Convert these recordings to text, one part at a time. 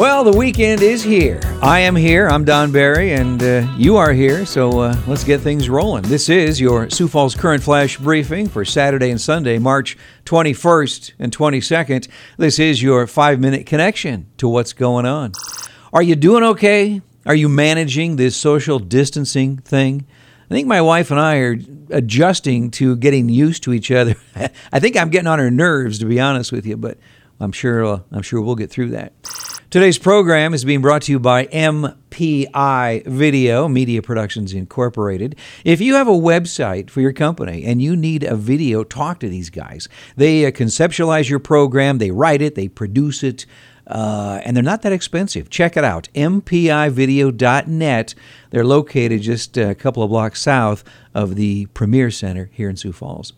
Well, the weekend is here. I am here. I'm Don Barry, and uh, you are here. So uh, let's get things rolling. This is your Sioux Falls Current Flash briefing for Saturday and Sunday, March 21st and 22nd. This is your five minute connection to what's going on. Are you doing okay? Are you managing this social distancing thing? I think my wife and I are adjusting to getting used to each other. I think I'm getting on her nerves, to be honest with you, but I'm sure uh, I'm sure we'll get through that. Today's program is being brought to you by MPI Video, Media Productions Incorporated. If you have a website for your company and you need a video, talk to these guys. They uh, conceptualize your program, they write it, they produce it. Uh, and they're not that expensive. Check it out, mpivideo.net. They're located just a couple of blocks south of the Premier Center here in Sioux Falls.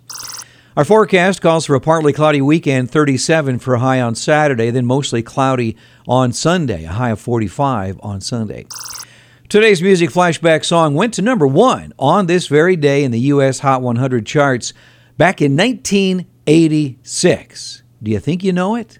Our forecast calls for a partly cloudy weekend, 37 for a high on Saturday, then mostly cloudy on Sunday, a high of 45 on Sunday. Today's music flashback song went to number one on this very day in the U.S. Hot 100 charts back in 1986. Do you think you know it?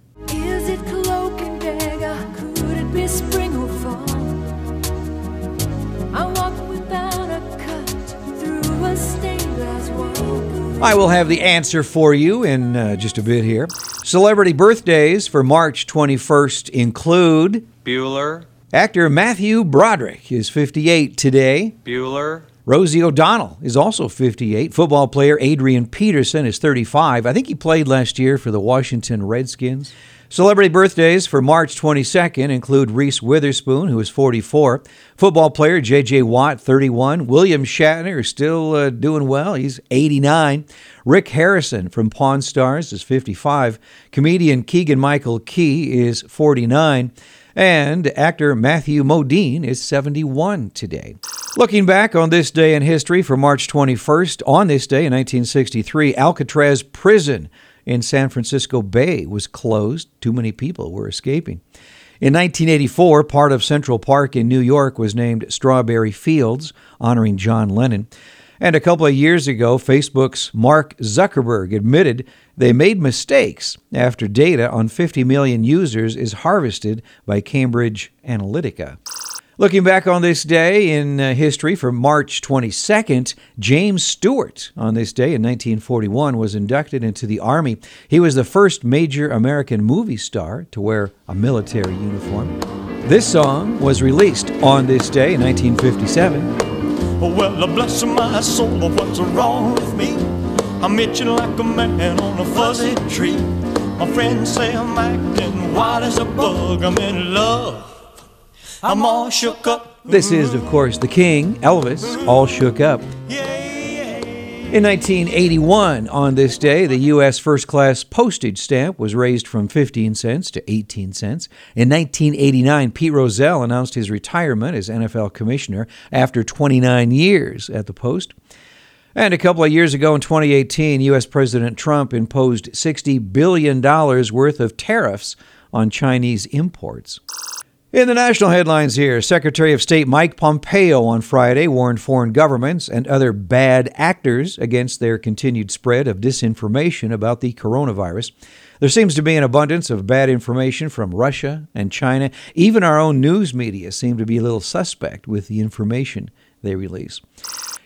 I will have the answer for you in uh, just a bit here. Celebrity birthdays for March 21st include Bueller, actor Matthew Broderick is 58 today. Bueller, Rosie O'Donnell is also 58. Football player Adrian Peterson is 35. I think he played last year for the Washington Redskins. Celebrity birthdays for March 22nd include Reese Witherspoon, who is 44. Football player J.J. Watt, 31. William Shatner is still uh, doing well. He's 89. Rick Harrison from Pawn Stars is 55. Comedian Keegan Michael Key is 49. And actor Matthew Modine is 71 today. Looking back on this day in history for March 21st, on this day in 1963, Alcatraz Prison in San Francisco Bay was closed. Too many people were escaping. In 1984, part of Central Park in New York was named Strawberry Fields, honoring John Lennon. And a couple of years ago, Facebook's Mark Zuckerberg admitted they made mistakes after data on 50 million users is harvested by Cambridge Analytica. Looking back on this day in uh, history for March 22nd, James Stewart on this day in 1941 was inducted into the Army. He was the first major American movie star to wear a military uniform. This song was released on this day in 1957. Well, bless my soul, what's wrong with me? I'm itching like a man on a fuzzy tree. My friends say I'm acting wild as a bug. I'm in love. I'm all shook up. This is, of course, the King, Elvis, all shook up. In 1981, on this day, the U.S. first class postage stamp was raised from 15 cents to 18 cents. In 1989, Pete Rozelle announced his retirement as NFL commissioner after 29 years at the post. And a couple of years ago in 2018, U.S. President Trump imposed $60 billion worth of tariffs on Chinese imports. In the national headlines here, Secretary of State Mike Pompeo on Friday warned foreign governments and other bad actors against their continued spread of disinformation about the coronavirus. There seems to be an abundance of bad information from Russia and China. Even our own news media seem to be a little suspect with the information they release.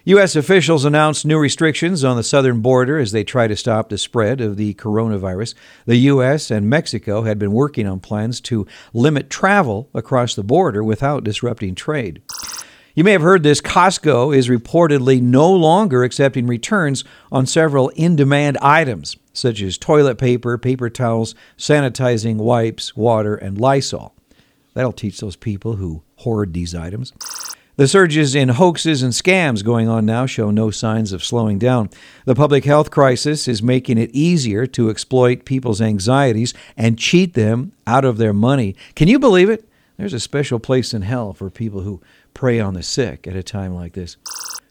U.S. officials announced new restrictions on the southern border as they try to stop the spread of the coronavirus. The U.S. and Mexico had been working on plans to limit travel across the border without disrupting trade. You may have heard this Costco is reportedly no longer accepting returns on several in demand items, such as toilet paper, paper towels, sanitizing wipes, water, and Lysol. That'll teach those people who hoard these items. The surges in hoaxes and scams going on now show no signs of slowing down. The public health crisis is making it easier to exploit people's anxieties and cheat them out of their money. Can you believe it? There's a special place in hell for people who prey on the sick at a time like this.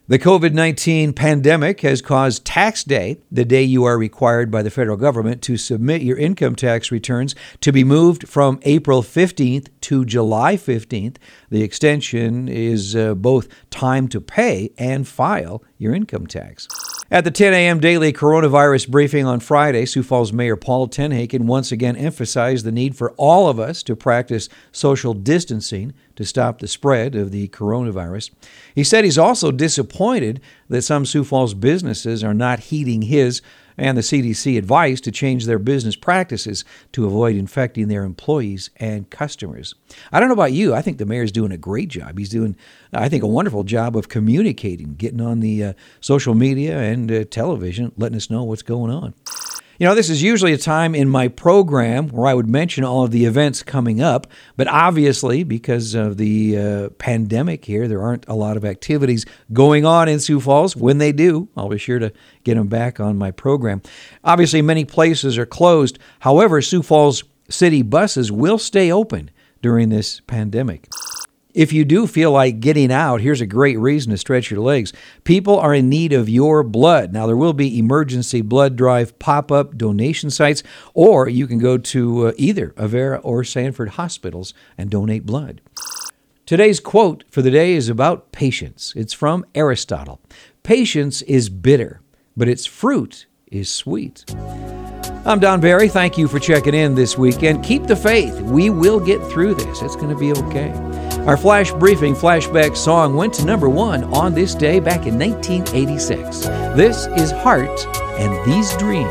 The COVID 19 pandemic has caused Tax Day, the day you are required by the federal government to submit your income tax returns, to be moved from April 15th to July 15th. The extension is uh, both time to pay and file your income tax. At the 10 a.m. daily coronavirus briefing on Friday, Sioux Falls Mayor Paul Tenhaken once again emphasized the need for all of us to practice social distancing to stop the spread of the coronavirus. He said he's also disappointed that some Sioux Falls businesses are not heeding his and the CDC advice to change their business practices to avoid infecting their employees and customers. I don't know about you. I think the mayor's doing a great job. He's doing, I think, a wonderful job of communicating, getting on the uh, social media and uh, television, letting us know what's going on. You know, this is usually a time in my program where I would mention all of the events coming up, but obviously, because of the uh, pandemic here, there aren't a lot of activities going on in Sioux Falls. When they do, I'll be sure to get them back on my program. Obviously, many places are closed. However, Sioux Falls city buses will stay open during this pandemic. If you do feel like getting out, here's a great reason to stretch your legs. People are in need of your blood. Now, there will be emergency blood drive pop up donation sites, or you can go to uh, either Avera or Sanford hospitals and donate blood. Today's quote for the day is about patience. It's from Aristotle Patience is bitter, but its fruit is sweet. I'm Don Barry. Thank you for checking in this weekend. Keep the faith. We will get through this. It's going to be okay. Our flash briefing flashback song went to number one on this day back in 1986. This is Heart and These Dreams.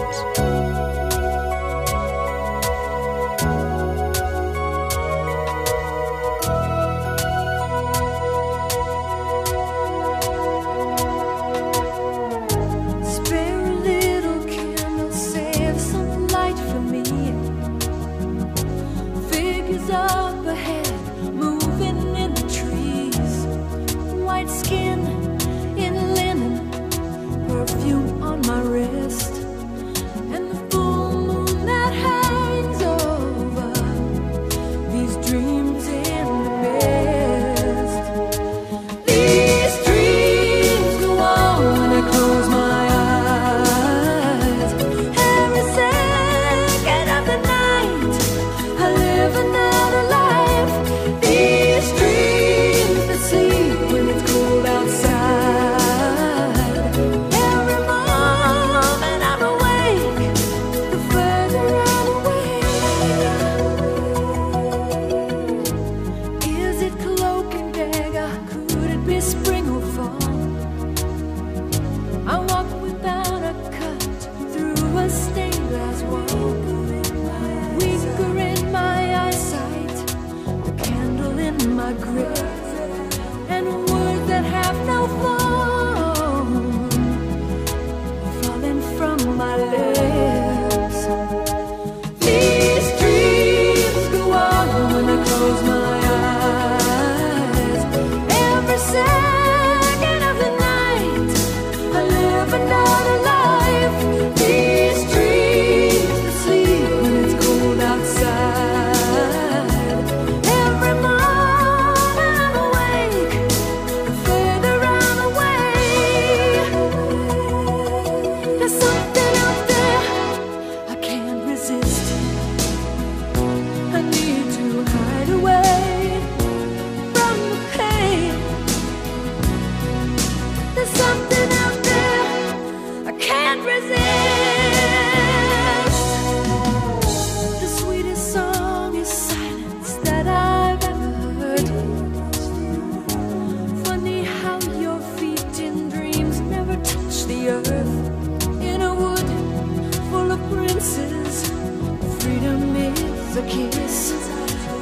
Kiss.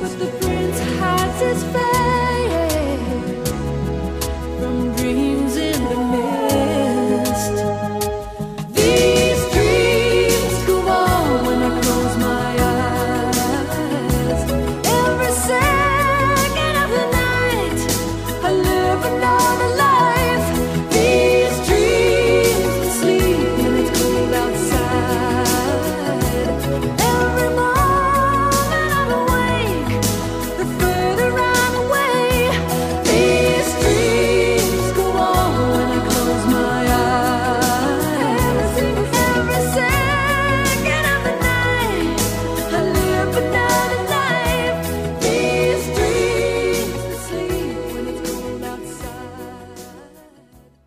But the prince hides his.